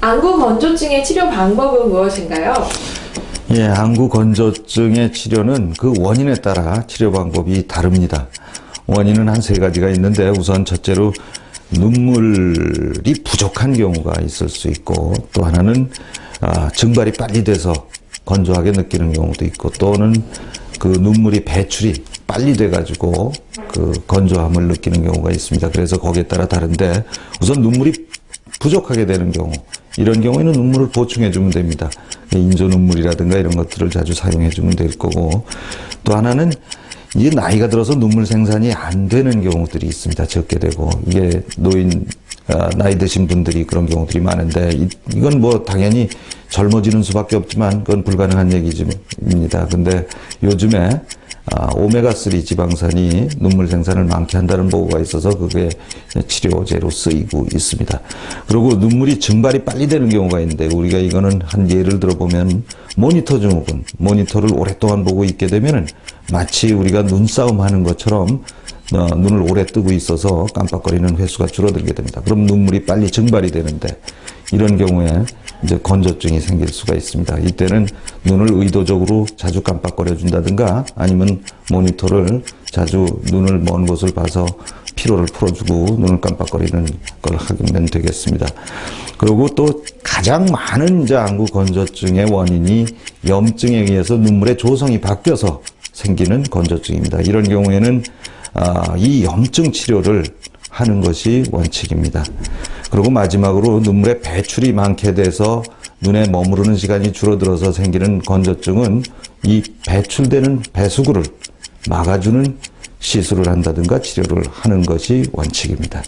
안구 건조증의 치료 방법은 무엇인가요? 예, 안구 건조증의 치료는 그 원인에 따라 치료 방법이 다릅니다. 원인은 한 세 가지가 있는데 우선 첫째로 눈물이 부족한 경우가 있을 수 있고 또 하나는 아, 증발이 빨리 돼서 건조하게 느끼는 경우도 있고 또는 그 눈물이 배출이 빨리 돼가지고 그 건조함을 느끼는 경우가 있습니다. 그래서 거기에 따라 다른데 우선 눈물이 부족하게 되는 경우 이런 경우에는 눈물을 보충해 주면 됩니다. 인조 눈물이라든가 이런 것들을 자주 사용해 주면 될 거고 또 하나는 이게 나이가 들어서 눈물 생산이 안 되는 경우들이 있습니다. 적게 되고 이게 노인 아, 나이 드신 분들이 그런 경우들이 많은데 이, 이건 뭐 당연히 젊어지는 수밖에 없지만 그건 불가능한 얘기입니다. 근데 요즘에 아, 오메가3 지방산이 눈물 생산을 많게 한다는 보고가 있어서 그게 치료제로 쓰이고 있습니다. 그리고 눈물이 증발이 빨리 되는 경우가 있는데 우리가 이거는 한 예를 들어보면 모니터 증후군, 모니터를 오랫동안 보고 있게 되면은 마치 우리가 눈싸움 하는 것처럼 어, 눈을 오래 뜨고 있어서 깜빡거리는 횟수가 줄어들게 됩니다. 그럼 눈물이 빨리 증발이 되는데 이런 경우에 이제 건조증이 생길 수가 있습니다. 이때는 눈을 의도적으로 자주 깜빡거려 준다든가 아니면 모니터를 자주 눈을 먼 곳을 봐서 피로를 풀어주고 눈을 깜빡거리는 걸 하면 되겠습니다. 그리고 또 가장 많은 이제 안구 건조증의 원인이 염증에 의해서 눈물의 조성이 바뀌어서 생기는 건조증입니다. 이런 경우에는 아, 이 염증 치료를 하는 것이 원칙입니다. 그리고 마지막으로 눈물의 배출이 많게 돼서 눈에 머무르는 시간이 줄어들어서 생기는 건조증은 이 배출되는 배수구를 막아주는 시술을 한다든가 치료를 하는 것이 원칙입니다.